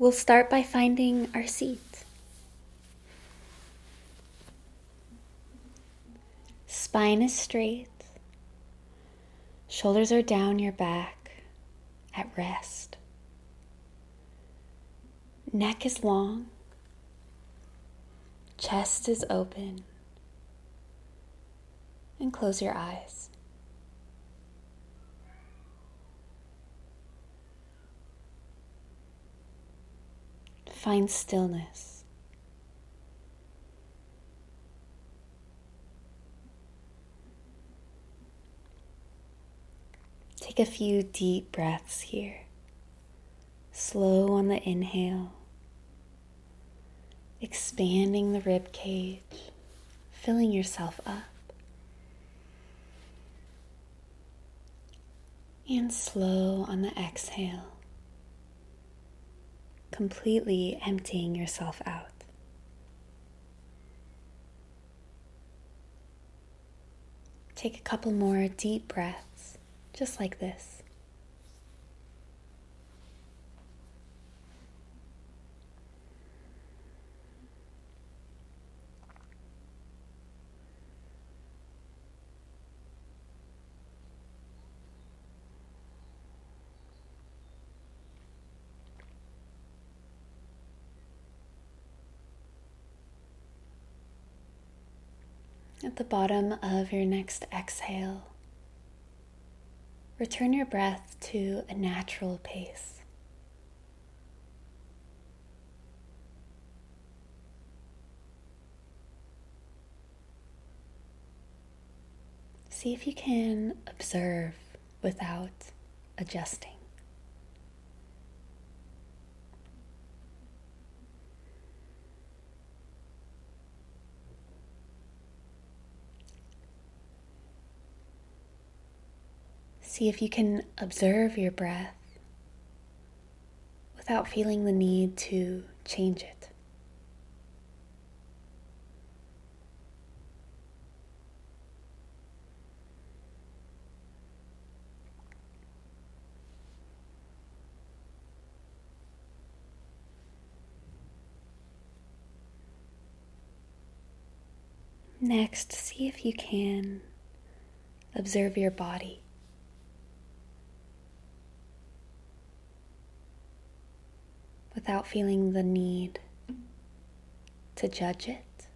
we'll start by finding our seat. Spine is straight, shoulders are down your back at rest. Neck is long, chest is open, and close your eyes. Find stillness. Take a few deep breaths here. Slow on the inhale, expanding the rib cage, filling yourself up. And slow on the exhale completely emptying yourself out. Take a couple more deep breaths, just like this. At the bottom of your next exhale, return your breath to a natural pace. See if you can observe without adjusting. See if you can observe your breath without feeling the need to change it. Next, see if you can observe your body. Without feeling the need to judge it,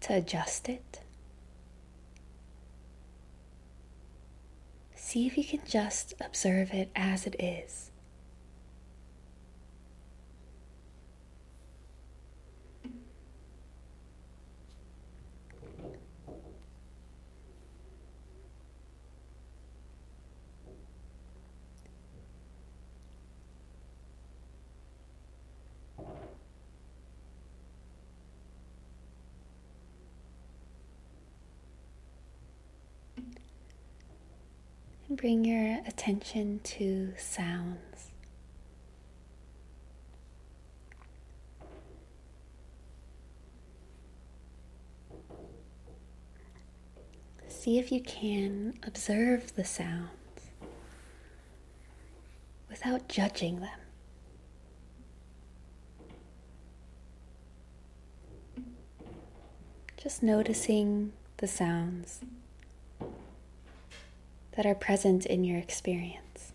to adjust it. See if you can just observe it as it is. Bring your attention to sounds. See if you can observe the sounds without judging them. Just noticing the sounds that are present in your experience.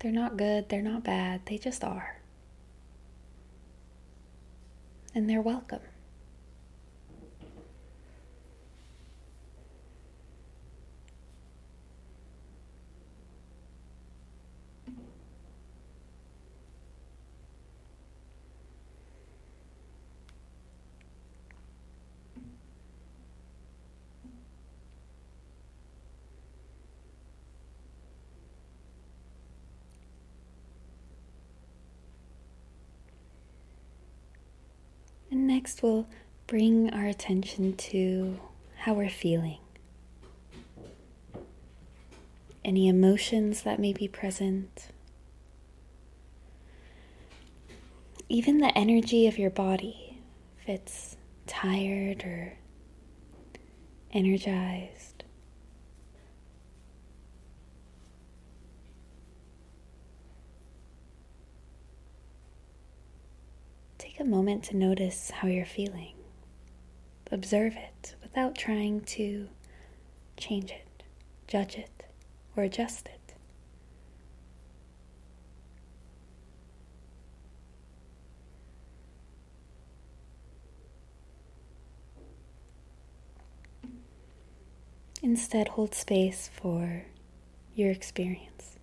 They're not good, they're not bad, they just are. And they're welcome. Next, we'll bring our attention to how we're feeling. Any emotions that may be present. Even the energy of your body, if it's tired or energized. A moment to notice how you're feeling. Observe it without trying to change it, judge it, or adjust it. Instead, hold space for your experience.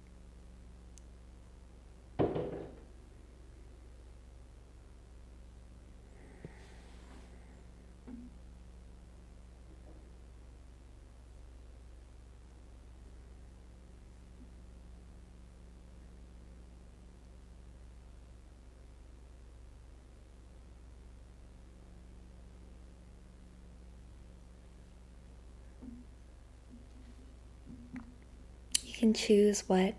Can choose what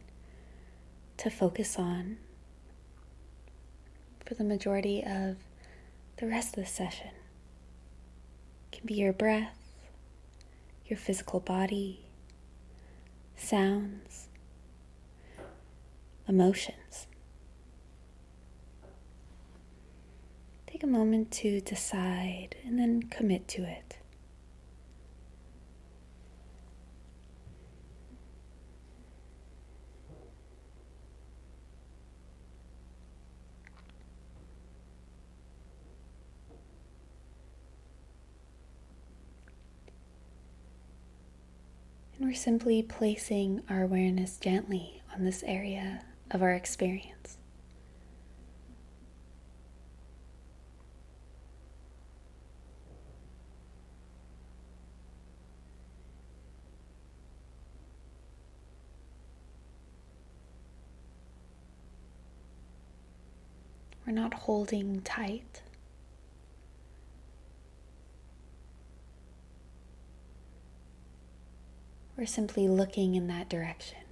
to focus on for the majority of the rest of the session. It can be your breath, your physical body, sounds, emotions. Take a moment to decide and then commit to it. And we're simply placing our awareness gently on this area of our experience. We're not holding tight. We're simply looking in that direction.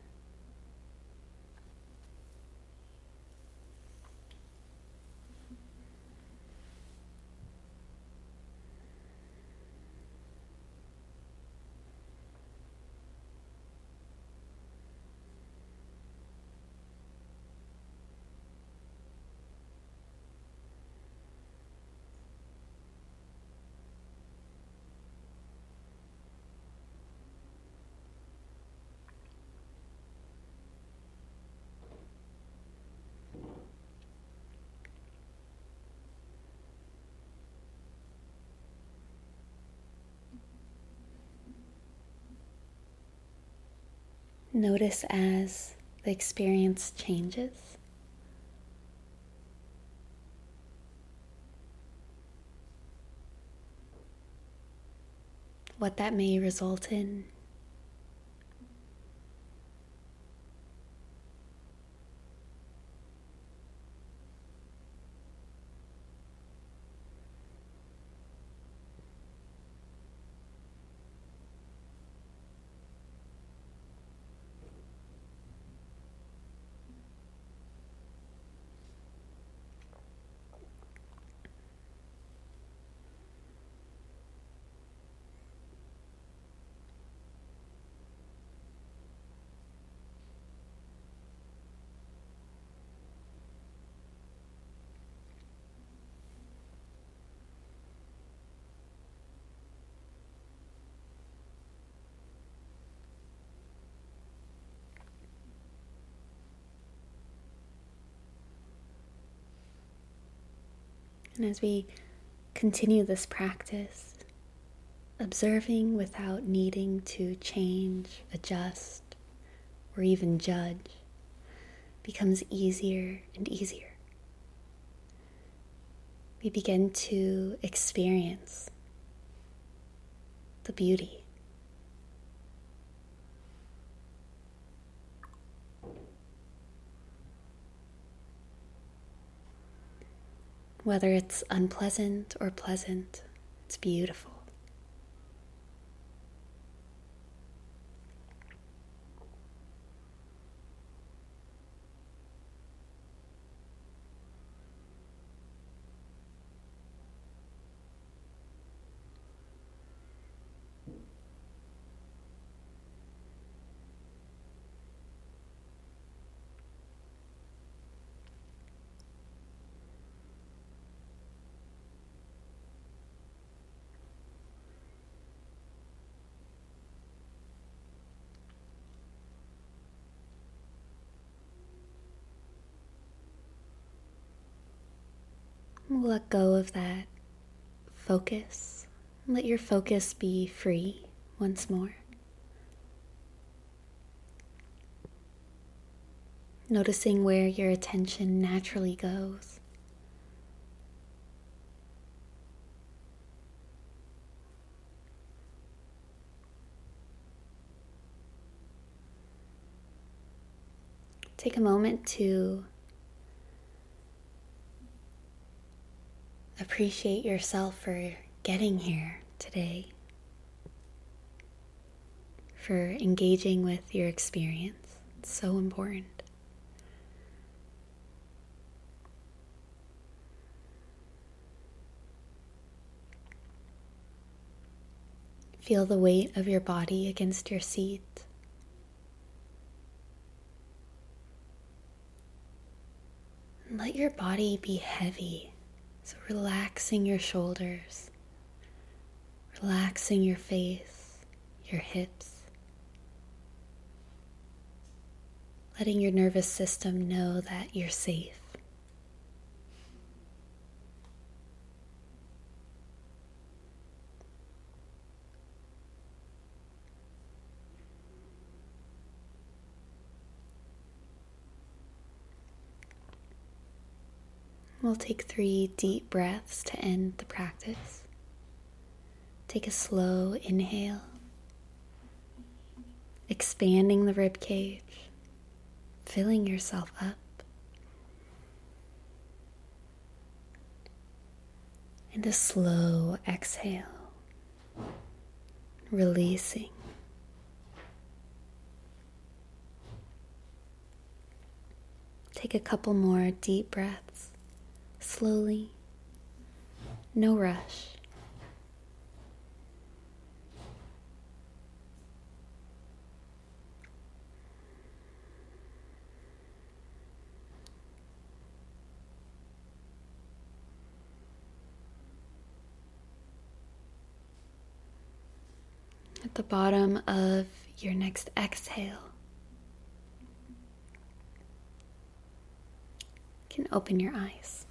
Notice as the experience changes. What that may result in. And as we continue this practice, observing without needing to change, adjust, or even judge becomes easier and easier. We begin to experience the beauty Whether it's unpleasant or pleasant, it's beautiful. Let go of that focus. Let your focus be free once more. Noticing where your attention naturally goes. Take a moment to appreciate yourself for getting here today, for engaging with your experience. It's so important. Feel the weight of your body against your seat. let your body be heavy. So, relaxing your shoulders, relaxing your face, your hips, letting your nervous system know that you're safe. We'll take three deep breaths to end the practice. Take a slow inhale, expanding the rib cage, filling yourself up. And a slow exhale, releasing. Take a couple more deep breaths slowly, no rush. At the bottom of your next exhale, can open your eyes.